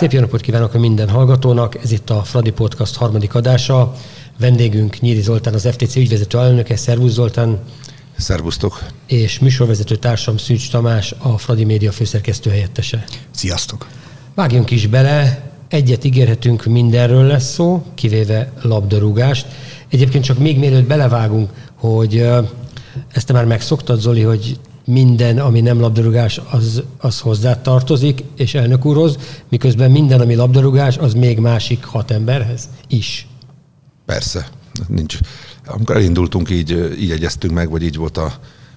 Szép jó napot kívánok a minden hallgatónak, ez itt a Fradi Podcast harmadik adása. Vendégünk Nyíri Zoltán, az FTC ügyvezető alelnöke. Szervusz Zoltán! Szervusztok! És műsorvezető társam Szűcs Tamás, a Fradi Média főszerkesztő helyettese. Sziasztok! Vágjunk is bele, egyet ígérhetünk, mindenről lesz szó, kivéve labdarúgást. Egyébként csak még mielőtt belevágunk, hogy ezt te már megszoktad, Zoli, hogy minden, ami nem labdarúgás, az, az hozzá tartozik, és elnök úrhoz, miközben minden, ami labdarúgás, az még másik hat emberhez is. Persze, nincs. Amikor elindultunk, így, így egyeztünk meg, vagy így volt a,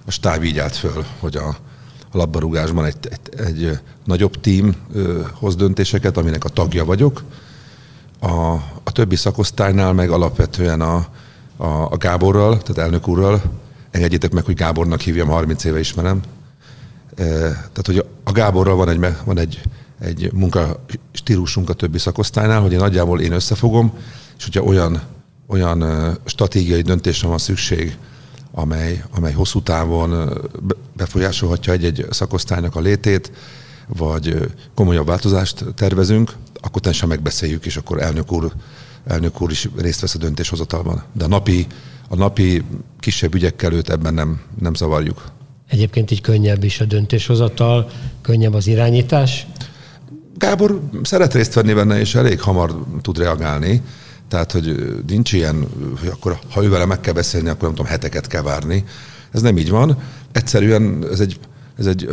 a stáb így állt föl, hogy a, a labdarúgásban egy, egy, egy nagyobb tím hoz döntéseket, aminek a tagja vagyok. A, a többi szakosztálynál meg alapvetően a, a, a Gáborral, tehát elnök úrral, engedjétek meg, hogy Gábornak hívjam, 30 éve ismerem. Tehát, hogy a Gáborral van egy, van egy, egy munka stílusunk a többi szakosztálynál, hogy én nagyjából én összefogom, és hogyha olyan, olyan stratégiai döntésre van szükség, amely, amely hosszú távon befolyásolhatja egy-egy szakosztálynak a létét, vagy komolyabb változást tervezünk, akkor teljesen megbeszéljük, és akkor elnök úr, elnök úr is részt vesz a döntéshozatalban. De a napi, a napi kisebb ügyekkel őt ebben nem, nem zavarjuk. Egyébként így könnyebb is a döntéshozatal, könnyebb az irányítás. Gábor szeret részt venni benne, és elég hamar tud reagálni. Tehát, hogy nincs ilyen, hogy akkor ha ő vele meg kell beszélni, akkor nem tudom, heteket kell várni. Ez nem így van. Egyszerűen ez egy, ez egy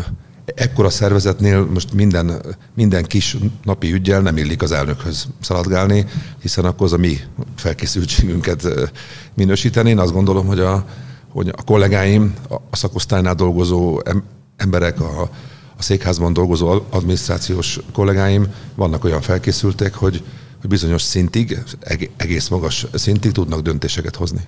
ekkora szervezetnél most minden, minden kis napi ügyel nem illik az elnökhöz szaladgálni, hiszen akkor az a mi felkészültségünket minősíteni. Én azt gondolom, hogy a, hogy a kollégáim, a szakosztálynál dolgozó emberek, a, a székházban dolgozó adminisztrációs kollégáim vannak olyan felkészültek, hogy, hogy bizonyos szintig, egész magas szintig tudnak döntéseket hozni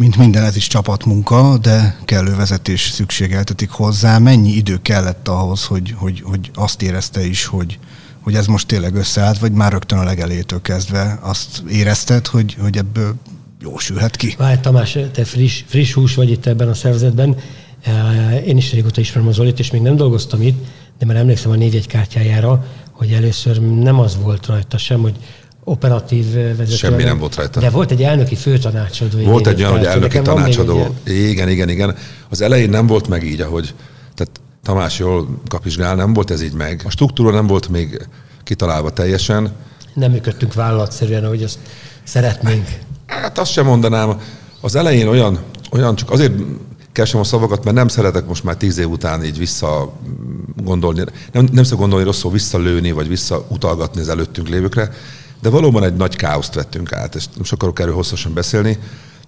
mint minden, ez is csapatmunka, de kellő vezetés szükségeltetik hozzá. Mennyi idő kellett ahhoz, hogy, hogy, hogy azt érezte is, hogy, hogy ez most tényleg összeállt, vagy már rögtön a legelétől kezdve azt érezted, hogy, hogy ebből jó sülhet ki? Várj Tamás, te friss, friss hús vagy itt ebben a szervezetben. Én is régóta ismerem az Zolit, és még nem dolgoztam itt, de már emlékszem a névjegykártyájára, hogy először nem az volt rajta sem, hogy operatív vezető. Semmi nem volt rajta. De volt egy elnöki főtanácsadó. Volt egy olyan, hogy elnöki tanácsadó. Igen, igen, igen. Az elején nem volt meg így, ahogy tehát Tamás jól kapizsgál, nem volt ez így meg. A struktúra nem volt még kitalálva teljesen. Nem működtünk vállalatszerűen, ahogy azt szeretnénk. Hát azt sem mondanám. Az elején olyan, olyan csak azért keresem a szavakat, mert nem szeretek most már tíz év után így vissza gondolni, nem, nem szok gondolni rosszul visszalőni, vagy visszautalgatni az előttünk lévőkre, de valóban egy nagy káoszt vettünk át, és most akarok erről hosszasan beszélni.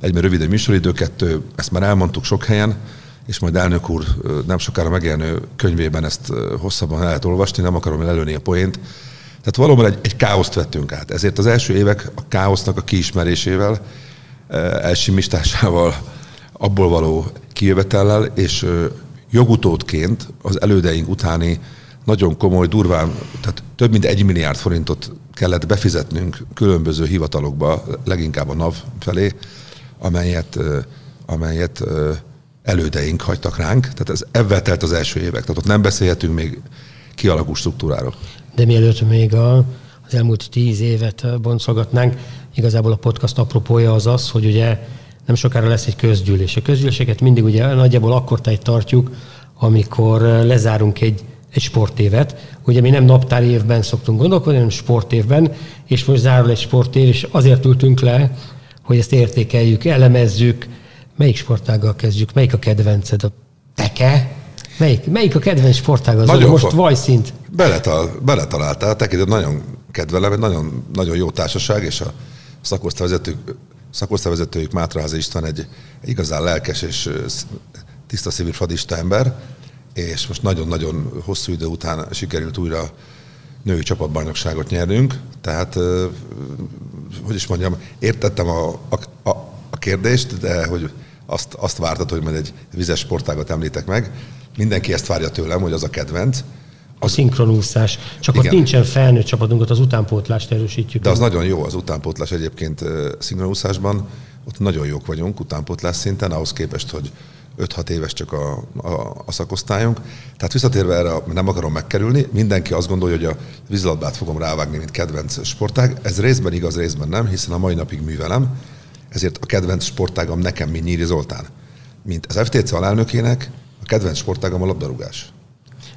Egy, mert rövid műsoridő, kettő, ezt már elmondtuk sok helyen, és majd elnök úr nem sokára megjelenő könyvében ezt hosszabban el lehet olvasni, nem akarom előni a poént. Tehát valóban egy, egy káoszt vettünk át. Ezért az első évek a káosznak a kiismerésével, elsimistásával, abból való kijövetellel, és jogutódként az elődeink utáni nagyon komoly, durván, tehát több mint egy milliárd forintot kellett befizetnünk különböző hivatalokba, leginkább a NAV felé, amelyet, amelyet elődeink hagytak ránk. Tehát ez ebben telt az első évek. Tehát ott nem beszélhetünk még kialakult struktúráról. De mielőtt még a, az elmúlt tíz évet boncolgatnánk, igazából a podcast apropója az az, hogy ugye nem sokára lesz egy közgyűlés. A közgyűléseket mindig ugye nagyjából akkor tartjuk, amikor lezárunk egy egy sportévet. Ugye mi nem naptári évben szoktunk gondolkodni, hanem sportévben, és most zárul egy sportév, és azért ültünk le, hogy ezt értékeljük, elemezzük. Melyik sportággal kezdjük? Melyik a kedvenced? A teke? Melyik, melyik a kedvenc sportág az? Nagyon most vajszint. Beletal, beletaláltál, tekintet nagyon kedvelem, egy nagyon, nagyon jó társaság, és a szakosztályvezetők, szakosztályvezetőjük Mátrázi István egy, igazán lelkes és tiszta szívű fadista ember, és most nagyon-nagyon hosszú idő után sikerült újra női csapatbajnokságot nyernünk, tehát, hogy is mondjam, értettem a, a, a kérdést, de hogy azt, azt vártad, hogy majd egy vizes sportágat említek meg. Mindenki ezt várja tőlem, hogy az a kedvenc. A szinkronúszás. Csak igen. ott nincsen felnőtt csapatunk, ott az utánpótlást erősítjük. De az nagyon jó az utánpótlás egyébként szinkronúszásban. Ott nagyon jók vagyunk utánpótlás szinten, ahhoz képest, hogy 5-6 éves csak a, a, a szakosztályunk. Tehát visszatérve erre, nem akarom megkerülni, mindenki azt gondolja, hogy a vízilabdát fogom rávágni, mint kedvenc sportág. Ez részben igaz, részben nem, hiszen a mai napig művelem, ezért a kedvenc sportágam nekem, mint Nyíri Zoltán. Mint az FTC alelnökének, a kedvenc sportágam a labdarúgás.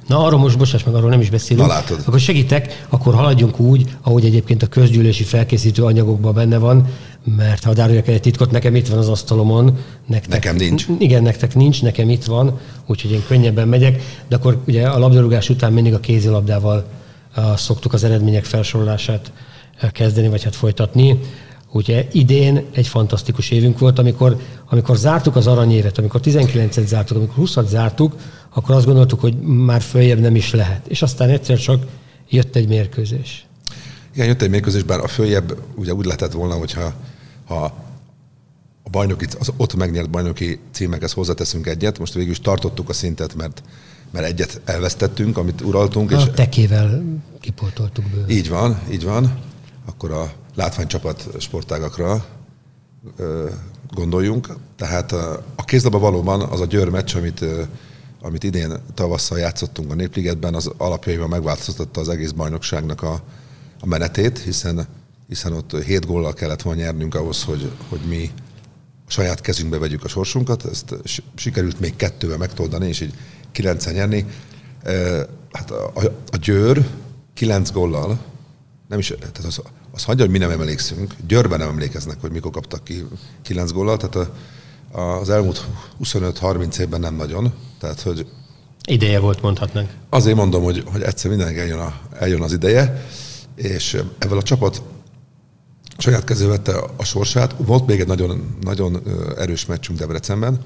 Na arról most, bocsáss meg, arról nem is beszélünk. Na, látod. Akkor segítek, akkor haladjunk úgy, ahogy egyébként a közgyűlési felkészítő anyagokban benne van, mert ha árulják egy titkot, nekem itt van az asztalomon. Nektek, nekem nincs. Igen, nektek nincs, nekem itt van, úgyhogy én könnyebben megyek, de akkor ugye a labdarúgás után mindig a kézilabdával uh, szoktuk az eredmények felsorolását uh, kezdeni, vagy hát folytatni. Ugye idén egy fantasztikus évünk volt, amikor, amikor zártuk az aranyévet, amikor 19-et zártuk, amikor 20-at zártuk, akkor azt gondoltuk, hogy már följebb nem is lehet. És aztán egyszer csak jött egy mérkőzés. Igen, jött egy mérkőzés, bár a följebb ugye úgy lehetett volna, hogyha ha a bajnoki, az ott megnyert bajnoki címekhez hozzáteszünk egyet, most végül is tartottuk a szintet, mert, mert egyet elvesztettünk, amit uraltunk. A és tekével kipoltoltuk bőle. Így van, így van. Akkor a látványcsapat sportágakra gondoljunk. Tehát a kézlabda valóban az a Győr meccs, amit, amit idén tavasszal játszottunk a Népligetben, az alapjaiban megváltoztatta az egész bajnokságnak a, a menetét, hiszen, hiszen ott hét góllal kellett volna nyernünk ahhoz, hogy, hogy mi saját kezünkbe vegyük a sorsunkat. Ezt sikerült még kettővel megtoldani, és így kilencen nyerni. Hát a, a, a Győr kilenc góllal, nem is, tehát az, az hagyja, hogy mi nem emlékszünk. Győrben nem emlékeznek, hogy mikor kaptak ki kilenc góllal, tehát a, az elmúlt 25-30 évben nem nagyon. Tehát, hogy Ideje volt, mondhatnánk. Azért mondom, hogy, hogy egyszer mindenki eljön, a, eljön az ideje, és ebből a csapat saját kezé vette a sorsát. Volt még egy nagyon, nagyon erős meccsünk Debrecenben,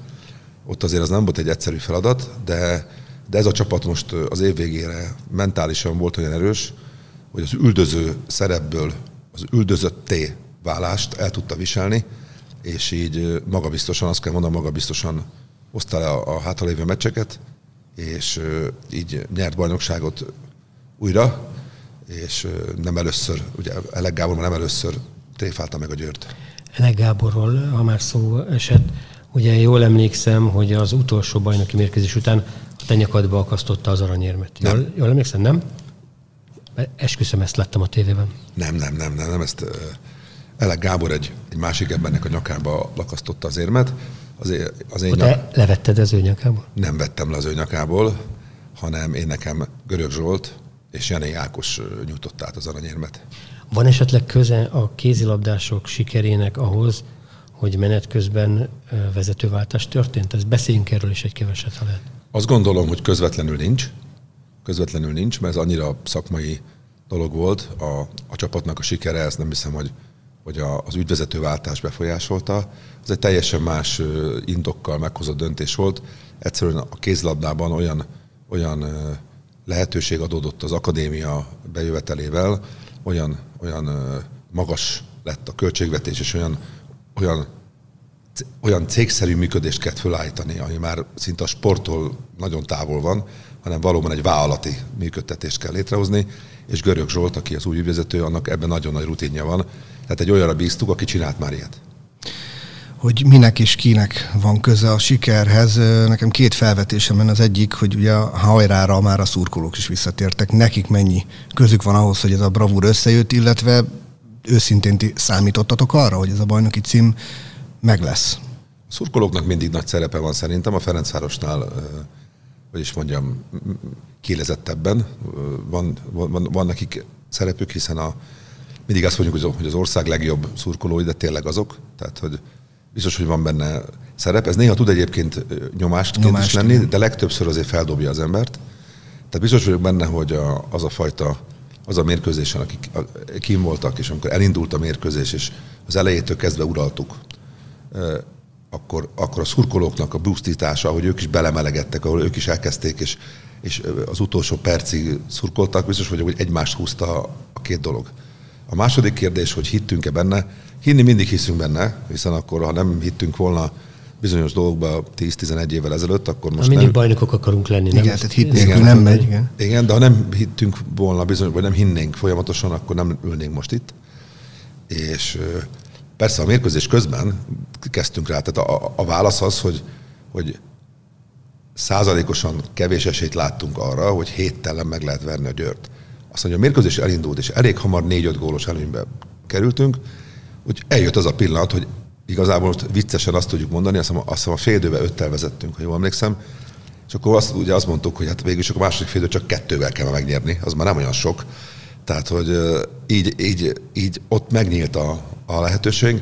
ott azért az nem volt egy egyszerű feladat, de, de ez a csapat most az év végére mentálisan volt olyan erős, hogy az üldöző szerepből az üldözötté válást el tudta viselni, és így magabiztosan, azt kell mondanom, magabiztosan hozta le a, a hátralévő meccseket, és így nyert bajnokságot újra, és nem először, ugye Elek Gábor nem először tréfálta meg a Győrt. Elek Gáborról, ha már szó esett, ugye jól emlékszem, hogy az utolsó bajnoki mérkőzés után a tenyakadba akasztotta az aranyérmet. Jól, nem. jól emlékszem, nem? Esküszöm, ezt láttam a tévében. Nem, nem, nem, nem, nem ezt Elek Gábor egy, egy másik embernek a nyakába lakasztotta az érmet. Az, az én Te nyak... levetted az ő nyakából? Nem vettem le az ő nyakából, hanem én nekem Görög Zsolt és Jani Ákos nyújtott át az aranyérmet. Van esetleg köze a kézilabdások sikerének ahhoz, hogy menet közben vezetőváltás történt? Ez beszéljünk erről is egy keveset, ha lehet. Azt gondolom, hogy közvetlenül nincs. Közvetlenül nincs, mert ez annyira szakmai dolog volt. A, a csapatnak a sikere, ezt nem hiszem, hogy, hogy a, az ügyvezetőváltás befolyásolta. Ez egy teljesen más indokkal meghozott döntés volt. Egyszerűen a kézlabdában olyan, olyan lehetőség adódott az akadémia bejövetelével, olyan, olyan magas lett a költségvetés, és olyan, olyan, olyan cégszerű működést kellett felállítani, ami már szinte a sporttól nagyon távol van, hanem valóban egy vállalati működtetést kell létrehozni, és Görög Zsolt, aki az új ügyvezető, annak ebben nagyon nagy rutinja van. Tehát egy olyanra bíztuk, aki csinált már ilyet hogy minek és kinek van köze a sikerhez. Nekem két felvetésem van. Az egyik, hogy ugye a hajrára már a szurkolók is visszatértek. Nekik mennyi közük van ahhoz, hogy ez a bravúr összejött, illetve őszintén ti számítottatok arra, hogy ez a bajnoki cím meg lesz? A szurkolóknak mindig nagy szerepe van szerintem. A Ferencvárosnál, hogy is mondjam, kilezettebben van, van, van nekik szerepük, hiszen a, mindig azt mondjuk, hogy az ország legjobb szurkolói, de tényleg azok. Tehát, hogy biztos, hogy van benne szerep. Ez néha tud egyébként nyomást, nyomást is lenni, de legtöbbször azért feldobja az embert. Tehát biztos vagyok benne, hogy a, az a fajta, az a mérkőzésen, akik kim voltak, és amikor elindult a mérkőzés, és az elejétől kezdve uraltuk, akkor, akkor a szurkolóknak a busztítása, hogy ők is belemelegettek, ahol ők is elkezdték, és, és az utolsó percig szurkoltak, biztos vagyok, hogy egymást húzta a két dolog. A második kérdés, hogy hittünk-e benne, Hinni mindig hiszünk benne, hiszen akkor, ha nem hittünk volna bizonyos dolgokba 10-11 évvel ezelőtt, akkor most mindig nem... bajnokok akarunk lenni, igen, nem? tehát hitni igen, nem megy. Igen. igen, de ha nem hittünk volna bizony, vagy nem hinnénk folyamatosan, akkor nem ülnénk most itt. És persze a mérkőzés közben kezdtünk rá, tehát a, a válasz az, hogy, hogy százalékosan kevés esélyt láttunk arra, hogy héttelen meg lehet verni a Győrt. Azt mondja, a mérkőzés elindult, és elég hamar 4-5 gólos előnybe kerültünk, hogy eljött az a pillanat, hogy igazából most viccesen azt tudjuk mondani, azt hiszem, a fél időben öttel vezettünk, ha jól emlékszem, és akkor azt, ugye azt mondtuk, hogy hát végül is a második fél csak kettővel kell megnyerni, az már nem olyan sok. Tehát, hogy így, így, így ott megnyílt a, a lehetőség,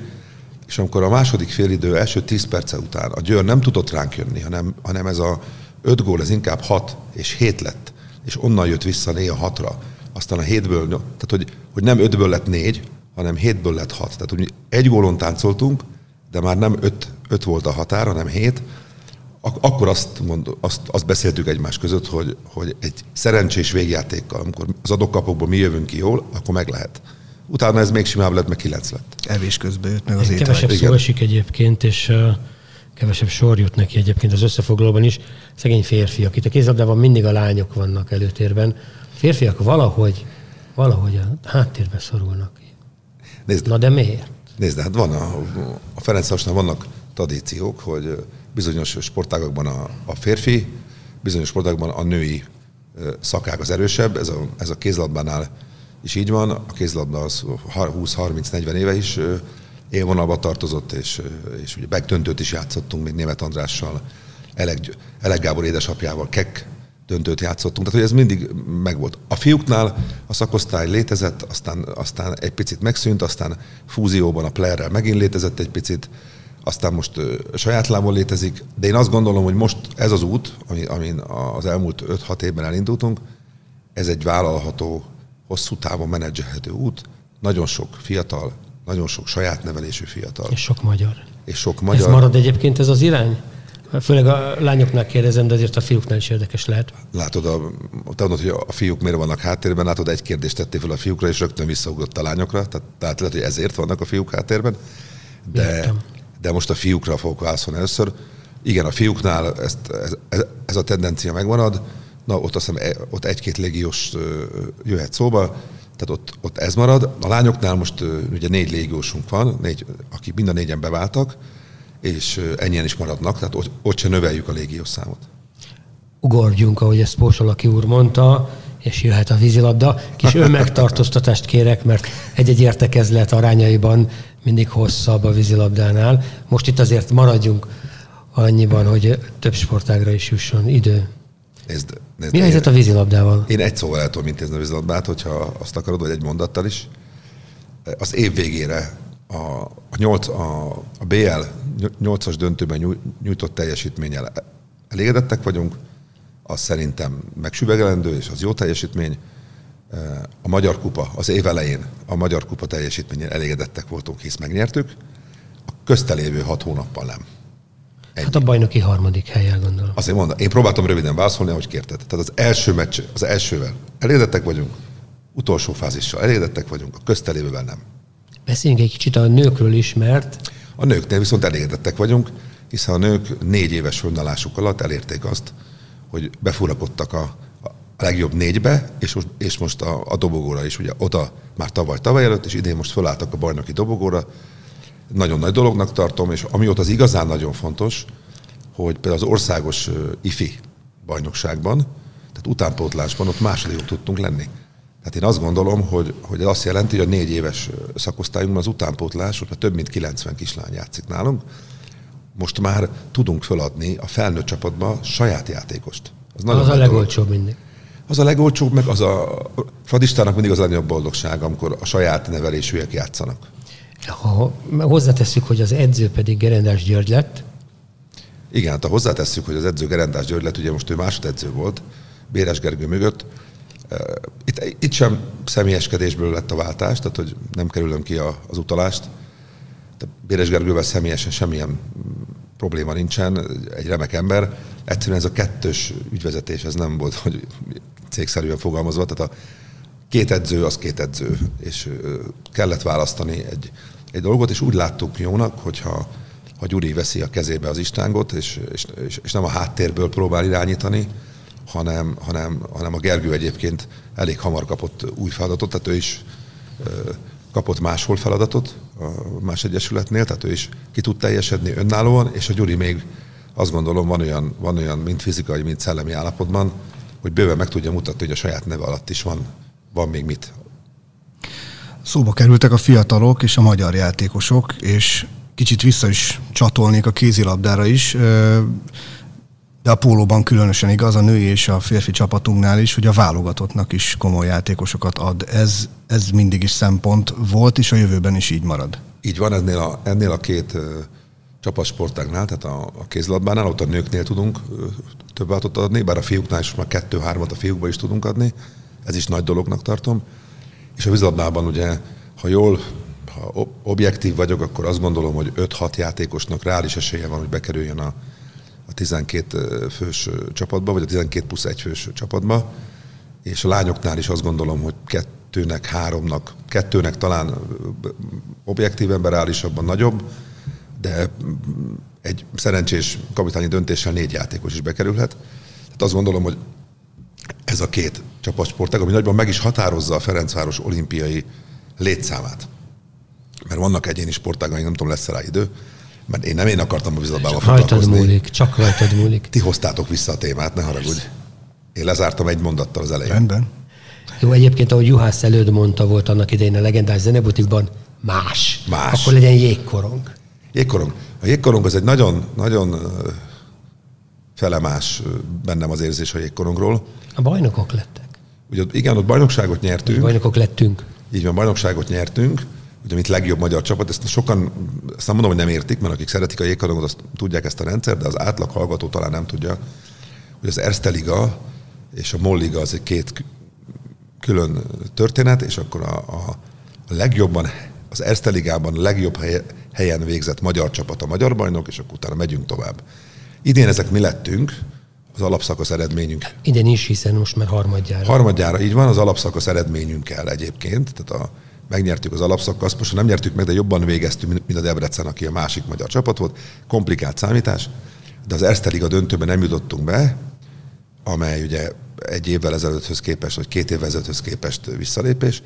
és amikor a második félidő első 10 perce után a Győr nem tudott ránk jönni, hanem, hanem ez a 5 gól, ez inkább 6 és 7 lett, és onnan jött vissza néha 6-ra, aztán a 7-ből, tehát hogy, hogy nem 5-ből lett 4, hanem 7-ből lett 6. Tehát hogy egy gólon táncoltunk, de már nem 5, 5 volt a határ, hanem 7, Ak- akkor azt, mond, azt, azt beszéltük egymás között, hogy, hogy egy szerencsés végjátékkal, amikor az adokkapokból mi jövünk ki jól, akkor meg lehet. Utána ez még simább lett, meg 9 lett. Evés közben jött meg az étel. Kevesebb szó esik egyébként, és uh, kevesebb sor jut neki egyébként az összefoglalóban is. Szegény férfiak. Itt a kézlabdában mindig a lányok vannak előtérben. A férfiak valahogy, valahogy a háttérbe szorulnak. Nézd, Na de miért? Nézd, hát van a, a Ferenc vannak tradíciók, hogy bizonyos sportágokban a, a férfi, bizonyos sportágokban a női szakák az erősebb, ez a, ez a kézlabdánál is így van, a kézlabda az 20-30-40 éve is élvonalba tartozott, és, és ugye begdöntőt is játszottunk még Német Andrással, Eleg, Eleg Gábor édesapjával, Kek döntőt játszottunk, tehát hogy ez mindig megvolt. A fiúknál a szakosztály létezett, aztán, aztán egy picit megszűnt, aztán fúzióban a playerrel megint létezett egy picit, aztán most saját lábon létezik, de én azt gondolom, hogy most ez az út, ami, amin az elmúlt 5-6 évben elindultunk, ez egy vállalható, hosszú távon menedzselhető út, nagyon sok fiatal, nagyon sok saját nevelésű fiatal. És sok magyar. És sok magyar. Ez marad egyébként ez az irány? Főleg a lányoknál kérdezem, de azért a fiúknál is érdekes lehet. Látod, a, te mondod, hogy a fiúk miért vannak háttérben, látod, egy kérdést tettél fel a fiúkra, és rögtön visszaugrott a lányokra, tehát, tehát lehet, hogy ezért vannak a fiúk háttérben. De, Értem de most a fiúkra fogok válaszolni először. Igen, a fiúknál ezt, ez, ez a tendencia megmarad, na ott azt hiszem, e, ott egy-két légiós jöhet szóba, tehát ott, ott ez marad. A lányoknál most ugye négy légiósunk van, négy, akik mind a négyen beváltak, és ennyien is maradnak, tehát ott, ott se növeljük a légiós számot. Ugorjunk, ahogy ezt Pósolaki úr mondta, és jöhet a vízilabda. Kis önmegtartóztatást kérek, mert egy-egy értekezlet arányaiban mindig hosszabb a vízilabdánál. Most itt azért maradjunk annyiban, hogy több sportágra is jusson idő. Nézd, nézd, Mi helyzet a vízilabdával? Én egy szóval el tudom intézni a vízilabdát, hogyha azt akarod, vagy egy mondattal is. Az év végére a, a, 8, a, a BL 8-as döntőben nyújtott teljesítménnyel elégedettek vagyunk, az szerintem megsüvegelendő, és az jó teljesítmény a Magyar Kupa az év elején a Magyar Kupa teljesítményen elégedettek voltunk, hisz megnyertük, a köztelévő hat hónappal nem. Ennyi. Hát a bajnoki harmadik helyen gondolom. Azért mondom, én próbáltam röviden válaszolni, ahogy kérted. Tehát az első meccs, az elsővel elégedettek vagyunk, utolsó fázissal elégedettek vagyunk, a köztelévővel nem. Beszéljünk egy kicsit a nőkről is, mert... A nőknél viszont elégedettek vagyunk, hiszen a nők négy éves fönnállásuk alatt elérték azt, hogy befurakodtak a a legjobb négybe, és most, és most a, a dobogóra is, ugye oda már tavaly, tavaly előtt, és idén most felálltak a bajnoki dobogóra. Nagyon nagy dolognak tartom, és ami ott az igazán nagyon fontos, hogy például az országos IFI bajnokságban, tehát utánpótlásban ott másodikok tudtunk lenni. Tehát én azt gondolom, hogy, hogy ez azt jelenti, hogy a négy éves szakosztályunkban az utánpótlás, ott több mint 90 kislány játszik nálunk. Most már tudunk feladni a felnőtt csapatba saját játékost. Az, nagyon az a legolcsóbb mindig az a legolcsóbb, meg az a fradistának mindig az a legnagyobb boldogság, amikor a saját nevelésűek játszanak. Ha hozzátesszük, hogy az edző pedig Gerendás György lett. Igen, hát ha hozzátesszük, hogy az edző Gerendás György lett, ugye most ő másodedző volt, Béres Gergő mögött, itt, itt sem személyeskedésből lett a váltás, tehát hogy nem kerülöm ki a, az utalást. De Béres Gergővel személyesen semmilyen probléma nincsen, egy remek ember. Egyszerűen ez a kettős ügyvezetés, ez nem volt, hogy cégszerűen fogalmazva, tehát a két edző az két edző, és kellett választani egy, egy dolgot, és úgy láttuk jónak, hogyha ha Gyuri veszi a kezébe az istángot, és, és, és nem a háttérből próbál irányítani, hanem, hanem, hanem a Gergő egyébként elég hamar kapott új feladatot, tehát ő is kapott máshol feladatot a más egyesületnél, tehát ő is ki tud teljesedni önállóan, és a Gyuri még azt gondolom van olyan, van olyan mind fizikai, mind szellemi állapotban, hogy bőven meg tudja mutatni, hogy a saját neve alatt is van, van még mit. Szóba kerültek a fiatalok és a magyar játékosok, és kicsit vissza is csatolnék a kézilabdára is, de a pólóban különösen igaz a női és a férfi csapatunknál is, hogy a válogatottnak is komoly játékosokat ad. Ez, ez mindig is szempont volt, és a jövőben is így marad. Így van, ennél a, ennél a két csapatsportágnál, tehát a, a kézilabdánál, ott a nőknél tudunk több adatot adni, bár a fiúknál is már kettő-hármat a fiúkba is tudunk adni, ez is nagy dolognak tartom. És a vízlabdában ugye, ha jól, ha objektív vagyok, akkor azt gondolom, hogy 5-6 játékosnak reális esélye van, hogy bekerüljön a, a 12 fős csapatba, vagy a 12 plusz 1 fős csapatba, és a lányoknál is azt gondolom, hogy kettőnek, háromnak, kettőnek talán objektíven, reálisabban nagyobb, de egy szerencsés kapitányi döntéssel négy játékos is bekerülhet. Tehát azt gondolom, hogy ez a két csapatsportág, ami nagyban meg is határozza a Ferencváros olimpiai létszámát. Mert vannak egyéni sportágaink, nem tudom, lesz rá idő, mert én nem én akartam a vízilabdával foglalkozni. Rajtad múlik, csak rajtad múlik. Ti hoztátok vissza a témát, ne haragudj. Én lezártam egy mondattal az elején. Rendben. Jó, egyébként, ahogy Juhász előd mondta, volt annak idején a legendás zenebutikban, más. Más. Akkor legyen jégkorong. Jégkorong. A jégkorong az egy nagyon, nagyon felemás bennem az érzés a jégkorongról. A bajnokok lettek. Ugye igen, ott bajnokságot nyertünk. Úgy bajnokok lettünk. Így van, bajnokságot nyertünk, ugye mint legjobb magyar csapat. Ezt sokan, ezt nem mondom, hogy nem értik, mert akik szeretik a jégkorongot, azt tudják ezt a rendszert, de az átlag hallgató talán nem tudja, hogy az Erste Liga és a MOL Liga az egy két külön történet, és akkor a, a, a legjobban, az Erste Ligában a legjobb helye, helyen végzett magyar csapat a magyar bajnok, és akkor utána megyünk tovább. Idén ezek mi lettünk, az alapszakasz eredményünk. Idén is, hiszen most már harmadjára. Harmadjára, így van, az alapszakasz eredményünkkel egyébként. Tehát a, megnyertük az alapszakaszt, most nem nyertük meg, de jobban végeztünk, mint a Debrecen, aki a másik magyar csapat volt. Komplikált számítás, de az Erste Liga döntőben nem jutottunk be, amely ugye egy évvel ezelőtthöz képest, vagy két évvel ezelőtthöz képest visszalépés,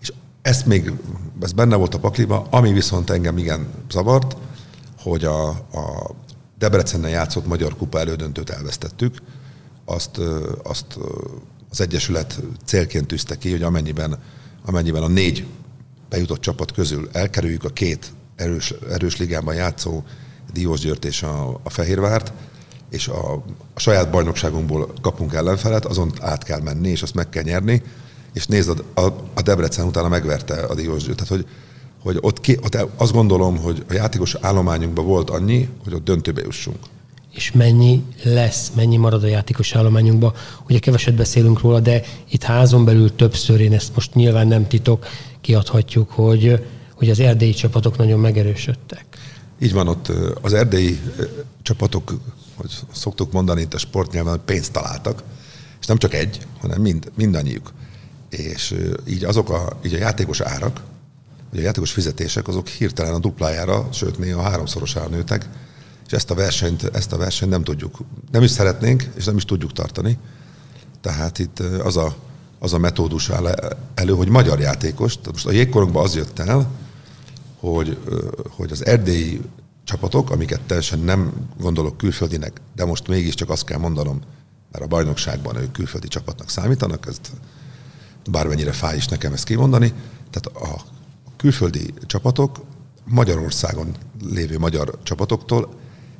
és ezt még, ez benne volt a pakliba, ami viszont engem igen zavart, hogy a, a Debrecennel játszott Magyar Kupa elődöntőt elvesztettük, azt, azt az Egyesület célként tűzte ki, hogy amennyiben, amennyiben a négy bejutott csapat közül elkerüljük a két erős, erős ligában játszó Diósgyőrt és a, a Fehérvárt, és a, a saját bajnokságunkból kapunk ellenfelet, azon át kell menni, és azt meg kell nyerni, és nézd, a, a, a Debrecen utána megverte a Diósgyőrt. Tehát, hogy, hogy ott, ki, ott azt gondolom, hogy a játékos állományunkban volt annyi, hogy ott döntőbe jussunk. És mennyi lesz, mennyi marad a játékos állományunkban? Ugye keveset beszélünk róla, de itt házon belül többször, én ezt most nyilván nem titok, kiadhatjuk, hogy, hogy az erdélyi csapatok nagyon megerősödtek. Így van, ott az erdélyi csapatok, hogy szoktuk mondani itt a sportnyelven, hogy pénzt találtak, és nem csak egy, hanem mind, mindannyiuk. És így azok a, így a játékos árak, hogy a játékos fizetések azok hirtelen a duplájára, sőt néha háromszorosára nőtek, és ezt a versenyt, ezt a versenyt nem tudjuk, nem is szeretnénk, és nem is tudjuk tartani. Tehát itt az a, az a metódus áll elő, hogy magyar játékos, most a jégkorongban az jött el, hogy, hogy az erdélyi csapatok, amiket teljesen nem gondolok külföldinek, de most mégiscsak azt kell mondanom, mert a bajnokságban ők külföldi csapatnak számítanak, ezt bármennyire fáj is nekem ezt kimondani, tehát a külföldi csapatok Magyarországon lévő magyar csapatoktól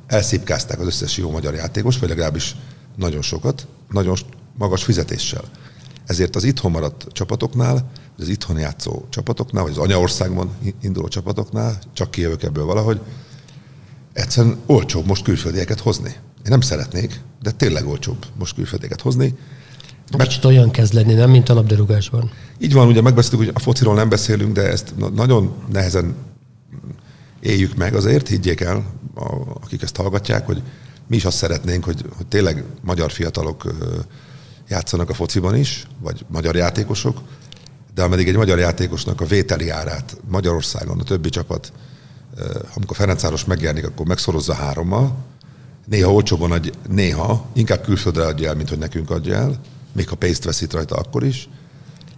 elszipkázták az összes jó magyar játékos, vagy legalábbis nagyon sokat, nagyon magas fizetéssel. Ezért az itthon maradt csapatoknál, az itthon játszó csapatoknál, vagy az anyaországban induló csapatoknál, csak kijövök ebből valahogy, egyszerűen olcsóbb most külföldieket hozni. Én nem szeretnék, de tényleg olcsóbb most külföldieket hozni. Mert... Kicsit olyan kezd lenni, nem, mint a labdarúgásban. Így van, ugye megbeszéltük, hogy a fociról nem beszélünk, de ezt nagyon nehezen éljük meg. Azért, higgyék el, akik ezt hallgatják, hogy mi is azt szeretnénk, hogy, hogy tényleg magyar fiatalok játszanak a fociban is, vagy magyar játékosok, de ameddig egy magyar játékosnak a vételi árát Magyarországon a többi csapat, amikor Ferencáros megjelenik, akkor megszorozza hárommal, néha olcsóban adja, néha inkább külföldre adja el, mint hogy nekünk adja el, még ha pénzt veszít rajta akkor is,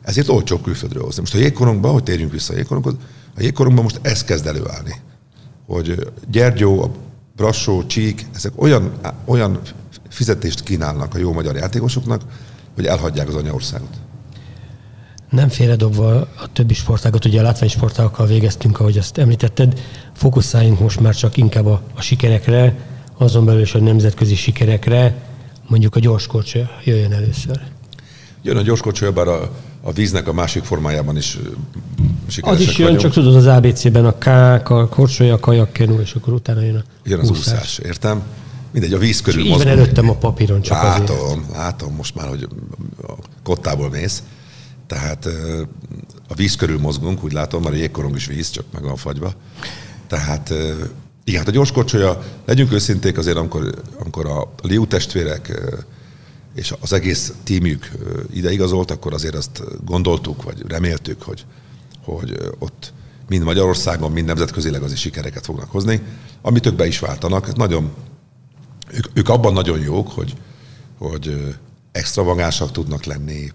ezért olcsóbb külföldről hozni. Most a jégkorongban, hogy térjünk vissza a jégkoronghoz, a jégkorongban most ez kezd előállni. Hogy Gyergyó, Brassó, Csík, ezek olyan, olyan fizetést kínálnak a jó magyar játékosoknak, hogy elhagyják az anyaországot. Nem félredobva a többi sportágot, ugye a látványsportákkal végeztünk, ahogy azt említetted, fókuszáljunk most már csak inkább a, a sikerekre, azon belül is a nemzetközi sikerekre, mondjuk a gyorskorcsolya jöjjön először. Jön a gyorskorcsolya, bár a, a víznek a másik formájában is sikeresek Az is jön, vagyunk. csak tudod az ABC-ben a K, a korcsolya, a kajakkenu, és akkor utána jön a Jön az úszás, úszás értem? Mindegy, a víz körül mozgunk. előttem a papíron csak Látom, azért. látom most már, hogy a kottából mész. Tehát a víz körül mozgunk, úgy látom, mert a jégkorong is víz, csak meg van fagyva. Tehát igen, hát a gyorskocsolya, legyünk őszinték azért, amikor, amikor a Liu testvérek és az egész tímjük ide igazolt, akkor azért azt gondoltuk, vagy reméltük, hogy, hogy ott mind Magyarországon, mind nemzetközileg az is sikereket fognak hozni, amit ők be is váltanak. Nagyon, ők, ők abban nagyon jók, hogy, hogy extravagánsak tudnak lenni,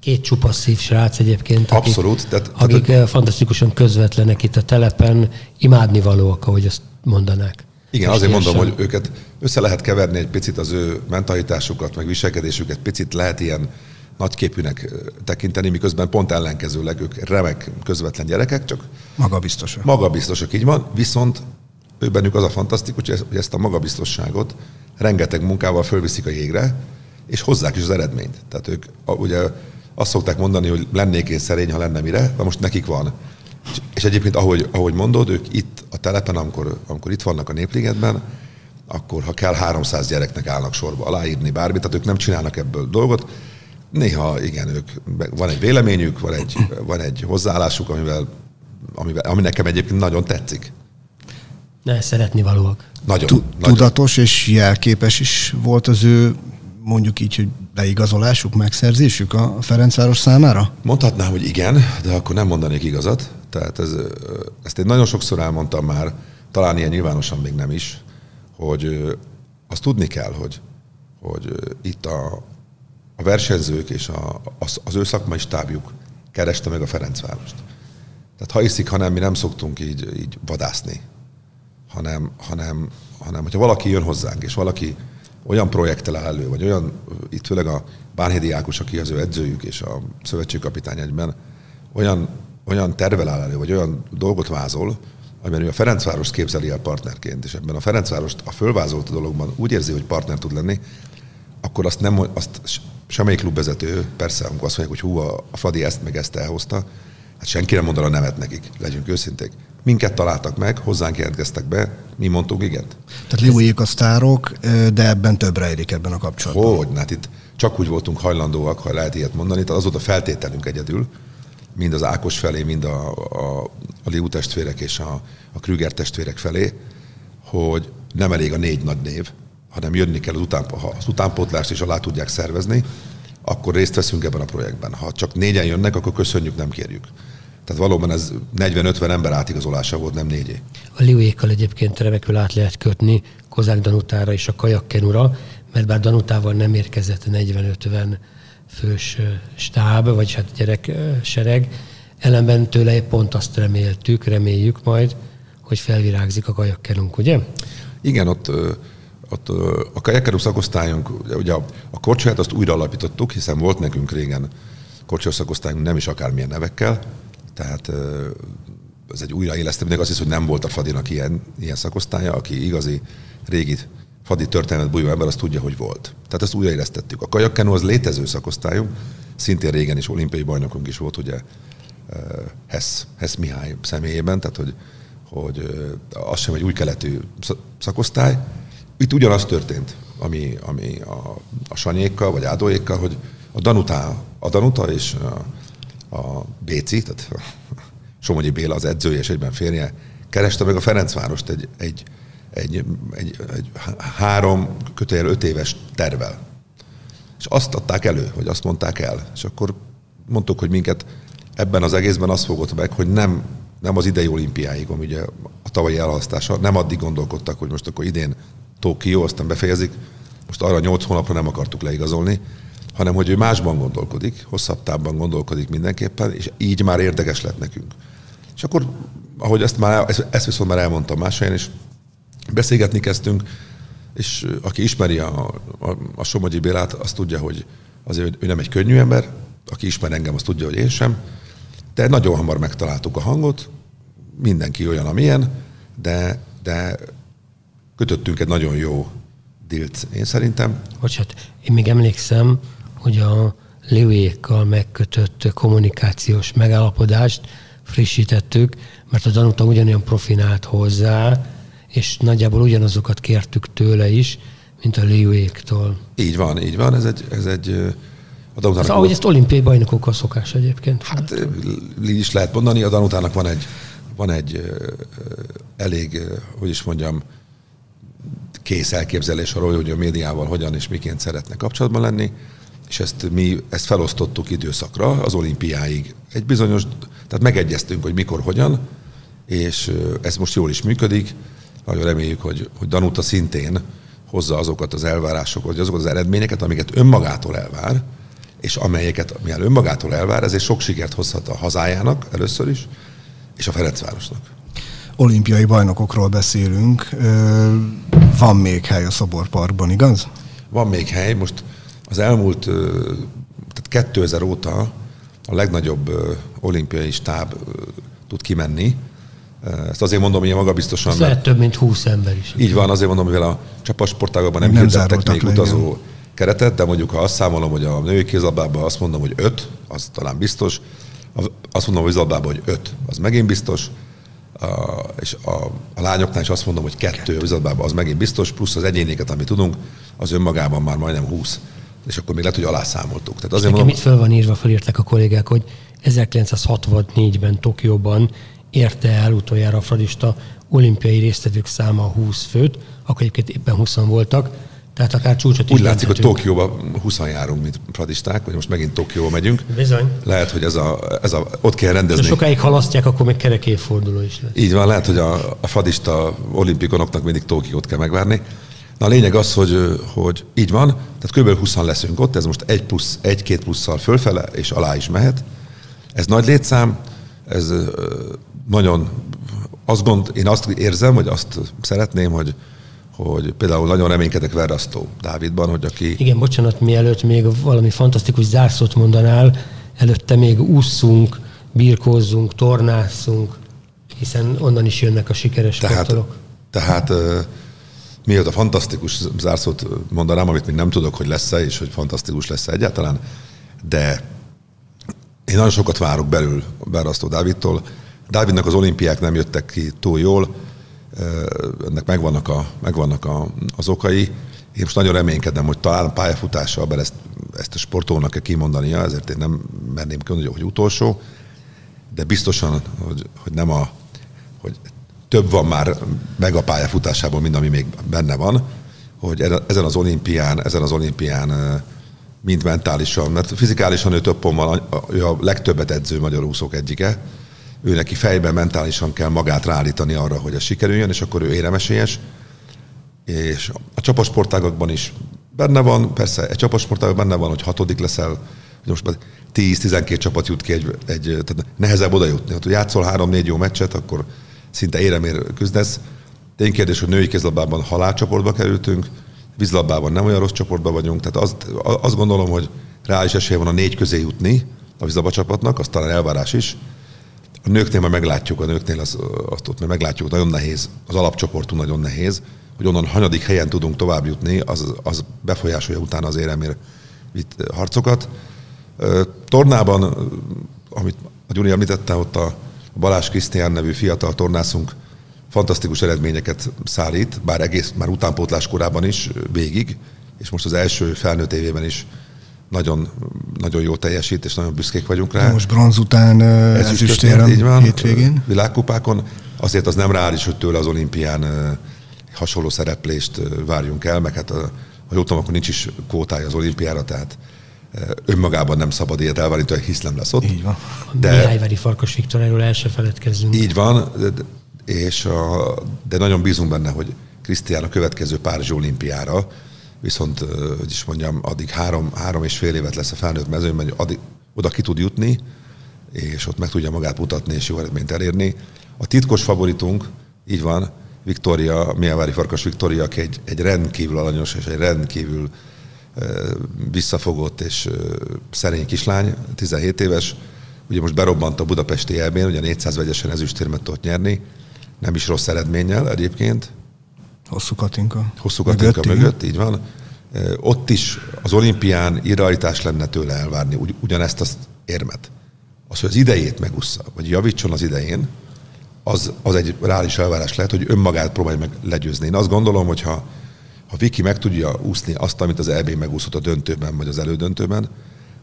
két csupasz szív srác egyébként. Akik, Abszolút. Tehát, akik tehát, fantasztikusan közvetlenek itt a telepen, imádnivalóak, ahogy azt mondanák. Igen, azért mondom, hogy őket össze lehet keverni egy picit az ő mentalitásukat, meg viselkedésüket, picit lehet ilyen nagyképűnek tekinteni, miközben pont ellenkezőleg ők remek, közvetlen gyerekek, csak magabiztosak. Magabiztosak, így van, viszont ő bennük az a fantasztikus, hogy ezt a magabiztosságot rengeteg munkával fölviszik a jégre, és hozzák is az eredményt. Tehát ők ugye azt szokták mondani, hogy lennék én szerény, ha lenne mire, de most nekik van. És egyébként, ahogy, ahogy mondod, ők itt a telepen, amikor, amikor itt vannak a Népligetben, akkor ha kell 300 gyereknek állnak sorba aláírni bármit, tehát ők nem csinálnak ebből dolgot. Néha igen, ők, van egy véleményük, van egy, van egy hozzáállásuk, amivel, amivel, ami nekem egyébként nagyon tetszik. Ne, szeretni valóak. Nagyon, nagyon. Tudatos és jelképes is volt az ő mondjuk így, hogy beigazolásuk, megszerzésük a Ferencváros számára? Mondhatnám, hogy igen, de akkor nem mondanék igazat. Tehát ez, ezt én nagyon sokszor elmondtam már, talán ilyen nyilvánosan még nem is, hogy azt tudni kell, hogy, hogy itt a, a versenyzők és a, az, az ő szakmai stábjuk kereste meg a Ferencvárost. Tehát ha iszik, hanem mi nem szoktunk így, így vadászni, hanem, hanem, hanem hogyha valaki jön hozzánk, és valaki olyan projekttel áll elő, vagy olyan, itt főleg a Bánhédi Ákos, aki az ő edzőjük és a szövetségkapitány egyben, olyan, olyan tervel áll elő, vagy olyan dolgot vázol, amiben ő a Ferencváros képzeli el partnerként, és ebben a Ferencvárost a fölvázolt dologban úgy érzi, hogy partner tud lenni, akkor azt, nem, azt semmelyik klubvezető, persze, amikor azt mondják, hogy hú, a, a Fadi ezt meg ezt elhozta, hát senki nem mondana nevet nekik, legyünk őszinték. Minket találtak meg, hozzánk jelentkeztek be, mi mondtunk igent. Tehát Liuék a sztárok, de ebben több rejlik ebben a kapcsolatban. Hogy, hát itt csak úgy voltunk hajlandóak, ha lehet ilyet mondani, tehát az volt a feltételünk egyedül, mind az Ákos felé, mind a, a, a Liu testvérek és a, a Krüger testvérek felé, hogy nem elég a négy nagy név, hanem jönni kell az, után, ha az utánpótlást is alá tudják szervezni, akkor részt veszünk ebben a projektben. Ha csak négyen jönnek, akkor köszönjük, nem kérjük. Tehát valóban ez 40-50 ember átigazolása volt, nem négyé. A liuékkal egyébként remekül át lehet kötni Kozák Danutára és a Kajakkenura, mert bár Danutával nem érkezett 40-50 fős stáb, vagy hát gyerek sereg, ellenben tőle pont azt reméltük, reméljük majd, hogy felvirágzik a kajakkenunk, ugye? Igen, ott, ott a kajakkenú szakosztályunk, ugye a, a korcsolyát azt újra alapítottuk, hiszen volt nekünk régen szakosztályunk nem is akármilyen nevekkel, tehát ez egy újraélesztő, még az is, hogy nem volt a Fadinak ilyen, ilyen szakosztálya, aki igazi régi Fadi történet bújó ember, az tudja, hogy volt. Tehát ezt újraélesztettük. A kajakkenó az létező szakosztályunk, szintén régen is olimpiai bajnokunk is volt, ugye Hess, Hess Mihály személyében, tehát hogy, hogy az sem egy új keletű szakosztály. Itt ugyanaz történt, ami, ami a, a Sanyékkal, vagy Ádóékkal, hogy a Danuta, a Danuta és a, a Béci, tehát Somogyi Béla az edzője és egyben férje, kereste meg a Ferencvárost egy, egy, egy, egy, egy három kötőjel öt éves tervel. És azt adták elő, hogy azt mondták el. És akkor mondtuk, hogy minket ebben az egészben azt fogott meg, hogy nem, nem az idei olimpiáig, ami ugye a tavalyi elhalasztása, nem addig gondolkodtak, hogy most akkor idén Tokió, aztán befejezik. Most arra nyolc hónapra nem akartuk leigazolni, hanem hogy ő másban gondolkodik, hosszabb távban gondolkodik mindenképpen, és így már érdekes lett nekünk. És akkor, ahogy ezt, már, ezt viszont már elmondtam más helyen is, beszélgetni kezdtünk, és aki ismeri a, a, a Somogyi Bélát, azt tudja, hogy azért ő nem egy könnyű ember, aki ismer engem, azt tudja, hogy én sem, de nagyon hamar megtaláltuk a hangot, mindenki olyan, amilyen, de, de kötöttünk egy nagyon jó dilt, én szerintem. Bocsát, én még emlékszem, hogy a Lőjékkal megkötött kommunikációs megállapodást frissítettük, mert a Danuta ugyanolyan profinált hozzá, és nagyjából ugyanazokat kértük tőle is, mint a Liuéktól. Így van, így van. Ez egy, ez egy a Danutának... Ez, ahogy ezt olimpiai bajnokokkal szokás egyébként. Hát így is lehet mondani. A Danutának van egy, van egy elég, hogy is mondjam, kész elképzelés arról, hogy a médiával hogyan és miként szeretne kapcsolatban lenni, és ezt mi ezt felosztottuk időszakra, az olimpiáig. Egy bizonyos, tehát megegyeztünk, hogy mikor, hogyan, és ez most jól is működik. Nagyon reméljük, hogy, hogy Danuta szintén hozza azokat az elvárásokat, vagy azokat az eredményeket, amiket önmagától elvár, és amelyeket, mivel önmagától elvár, ezért sok sikert hozhat a hazájának először is, és a Ferencvárosnak. Olimpiai bajnokokról beszélünk. Van még hely a Szoborparkban, igaz? Van még hely. Most az elmúlt, tehát 2000 óta a legnagyobb olimpiai stáb tud kimenni, ezt azért mondom, hogy magabiztosan. Ez lehet több, mint 20 ember is. Így van, azért mondom, mivel a csapatsportágokban nem, nem hirdettek még utazó keretet, de mondjuk ha azt számolom, hogy a női kézlabdában azt mondom, hogy 5, az talán biztos. Azt mondom, hogy vízlabdában, hogy 5, az megint biztos. A, és a, a lányoknál is azt mondom, hogy kettő vízlabdában, az megint biztos, plusz az egyénéket, amit tudunk, az önmagában már majdnem 20. És akkor még lehet, hogy alászámoltuk. Tehát azért mondom, mit föl van írva, felírták a kollégák, hogy 1964-ben Tokióban érte el utoljára a fradista olimpiai résztvevők száma 20 főt, akkor egyébként éppen 20 voltak, tehát akár csúcsot Úgy látszik, hogy Tokióba 20 járunk, mint fradisták, vagy most megint Tokióba megyünk. Bizony. Lehet, hogy ez a, ez a ott kell rendezni. Ha sokáig halasztják, akkor még kerek évforduló is lesz. Így van, lehet, hogy a, a fradista olimpikonoknak mindig Tokiót kell megvárni. Na a lényeg az, hogy, hogy így van, tehát kb. 20 leszünk ott, ez most egy plusz, egy-két plusszal fölfele, és alá is mehet. Ez nagy létszám, ez nagyon, azt gond, én azt érzem, hogy azt szeretném, hogy, hogy például nagyon reménykedek Verrasztó Dávidban, hogy aki... Igen, bocsánat, mielőtt még valami fantasztikus zárszót mondanál, előtte még ússzunk, birkózzunk, tornázzunk, hiszen onnan is jönnek a sikeres tehát, sportolók. Tehát miért a fantasztikus zárszót mondanám, amit még nem tudok, hogy lesz-e, és hogy fantasztikus lesz-e egyáltalán, de én nagyon sokat várok belül Berasztó Dávidtól, Dávidnak az olimpiák nem jöttek ki túl jól, ennek megvannak, a, megvannak a, az okai. Én most nagyon reménykedem, hogy talán pályafutással be ezt, ezt a sportolónak kell kimondania, ezért én nem merném ki, hogy utolsó, de biztosan, hogy, hogy nem a, hogy több van már meg a pályafutásában, mint ami még benne van, hogy ezen az olimpián, ezen az olimpián mind mentálisan, mert fizikálisan ő több pontban, ő a legtöbbet edző magyar úszók egyike, ő neki fejben mentálisan kell magát ráállítani arra, hogy ez sikerüljön, és akkor ő éremesélyes. És a csapatsportágakban is benne van, persze egy csapatsportágban benne van, hogy hatodik leszel, hogy most már 10-12 csapat jut ki, egy, egy, tehát nehezebb oda jutni. Ha játszol három-négy jó meccset, akkor szinte éremér küzdesz. Tény kérdés, hogy női kézlabdában halálcsoportba kerültünk, vízlabdában nem olyan rossz csoportban vagyunk, tehát azt, azt gondolom, hogy reális esélye van a négy közé jutni a vízlabda csapatnak, az talán elvárás is, a nőknél már meglátjuk, a nőknél az, azt ott meglátjuk, nagyon nehéz, az alapcsoportunk nagyon nehéz, hogy onnan hanyadik helyen tudunk tovább jutni, az, az befolyásolja utána az éremér vitt harcokat. Tornában, amit a Gyuri említette, ott a Balázs Krisztián nevű fiatal tornászunk fantasztikus eredményeket szállít, bár egész már utánpótlás korában is végig, és most az első felnőtt évében is nagyon, nagyon jó teljesít, és nagyon büszkék vagyunk rá. Most bronz után ezüstérem így van, hétvégén. Világkupákon. Azért az nem reális, hogy tőle az olimpián hasonló szereplést várjunk el, meg hát ha jól tudom, akkor nincs is kvótája az olimpiára, tehát önmagában nem szabad ilyet elvárni, hogy hisz nem lesz ott. Így van. De, Mihályveri Farkas Viktor, erről el se feledkezzünk. Így van, de, és a, de nagyon bízunk benne, hogy Krisztián a következő Párizsi olimpiára viszont, hogy is mondjam, addig három, három és fél évet lesz a felnőtt mezőnyben, hogy addig, oda ki tud jutni, és ott meg tudja magát mutatni, és jó eredményt elérni. A titkos favoritunk, így van, Viktória, Miavári Farkas Viktória, aki egy, egy rendkívül alanyos és egy rendkívül visszafogott és szerény kislány, 17 éves, ugye most berobbant a budapesti elbén, ugye 400 vegyesen ezüstérmet tudott nyerni, nem is rossz eredménnyel egyébként. Hosszú Katinka. Hosszú Katinka mögött, mögött így van. Ott is az olimpián irrealitás lenne tőle elvárni ugy, ugyanezt az érmet. Az, hogy az idejét megussza, vagy javítson az idején, az, az egy reális elvárás lehet, hogy önmagát próbálja meg legyőzni. Én azt gondolom, hogy ha, ha Viki meg tudja úszni azt, amit az EB megúszott a döntőben, vagy az elődöntőben,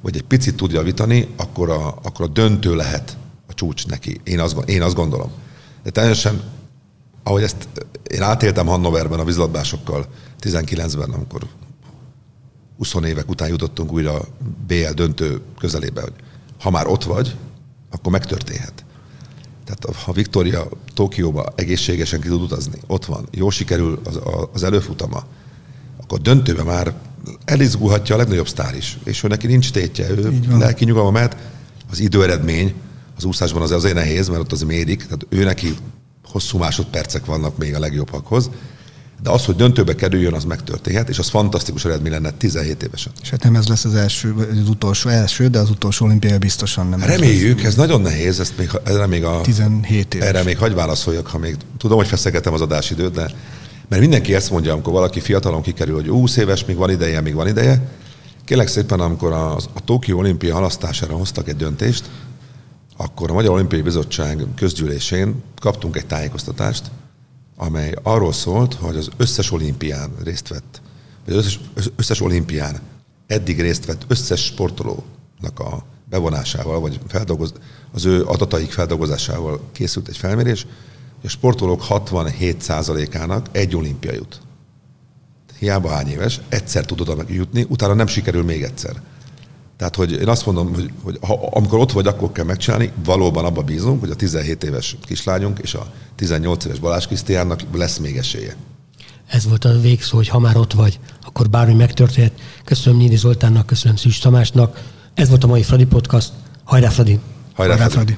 vagy egy picit tudja javítani, akkor a, akkor a döntő lehet a csúcs neki. Én azt, én azt gondolom. De teljesen, ahogy ezt én átéltem Hannoverben a vízlabdásokkal 19-ben, amikor 20 évek után jutottunk újra a BL döntő közelébe, hogy ha már ott vagy, akkor megtörténhet. Tehát ha Viktória Tokióba egészségesen ki tud utazni, ott van, jó sikerül az, az előfutama, akkor döntőbe már elizgulhatja a legnagyobb sztár is. És ő neki nincs tétje, ő lelki nyugalma mehet. Az időeredmény az úszásban az azért nehéz, mert ott az mérik, tehát ő neki hosszú másodpercek vannak még a legjobbakhoz. De az, hogy döntőbe kerüljön, az megtörténhet, és az fantasztikus eredmény lenne 17 évesen. És hát nem ez lesz az első, az utolsó első, de az utolsó olimpia biztosan nem. Reméljük, ez nagyon nehéz, ezt még, erre még a... 17 éves. Erre még hagy válaszoljak, ha még tudom, hogy feszegetem az adásidőt, de mert mindenki ezt mondja, amikor valaki fiatalon kikerül, hogy 20 éves, még van ideje, még van ideje. Kérlek szépen, amikor a, a Tokió olimpia halasztására hoztak egy döntést, akkor a Magyar Olimpiai Bizottság közgyűlésén kaptunk egy tájékoztatást, amely arról szólt, hogy az összes olimpián részt vett, vagy az összes, összes olimpián eddig részt vett összes sportolónak a bevonásával, vagy feldolgoz, az ő adataik feldolgozásával készült egy felmérés, hogy a sportolók 67%-ának egy olimpia jut. Hiába hány éves, egyszer tud oda jutni, utána nem sikerül még egyszer. Tehát, hogy én azt mondom, hogy, hogy ha, amikor ott vagy, akkor kell megcsinálni, valóban abba bízunk, hogy a 17 éves kislányunk és a 18 éves Balázs Krisztiánnak lesz még esélye. Ez volt a végszó, hogy ha már ott vagy, akkor bármi megtörténhet. Köszönöm Nyíri Zoltánnak, köszönöm Szűs Tamásnak. Ez volt a mai Fradi Podcast. Hajrá, Fradi! Hajrá, Fradi! Hajrá, Fradi.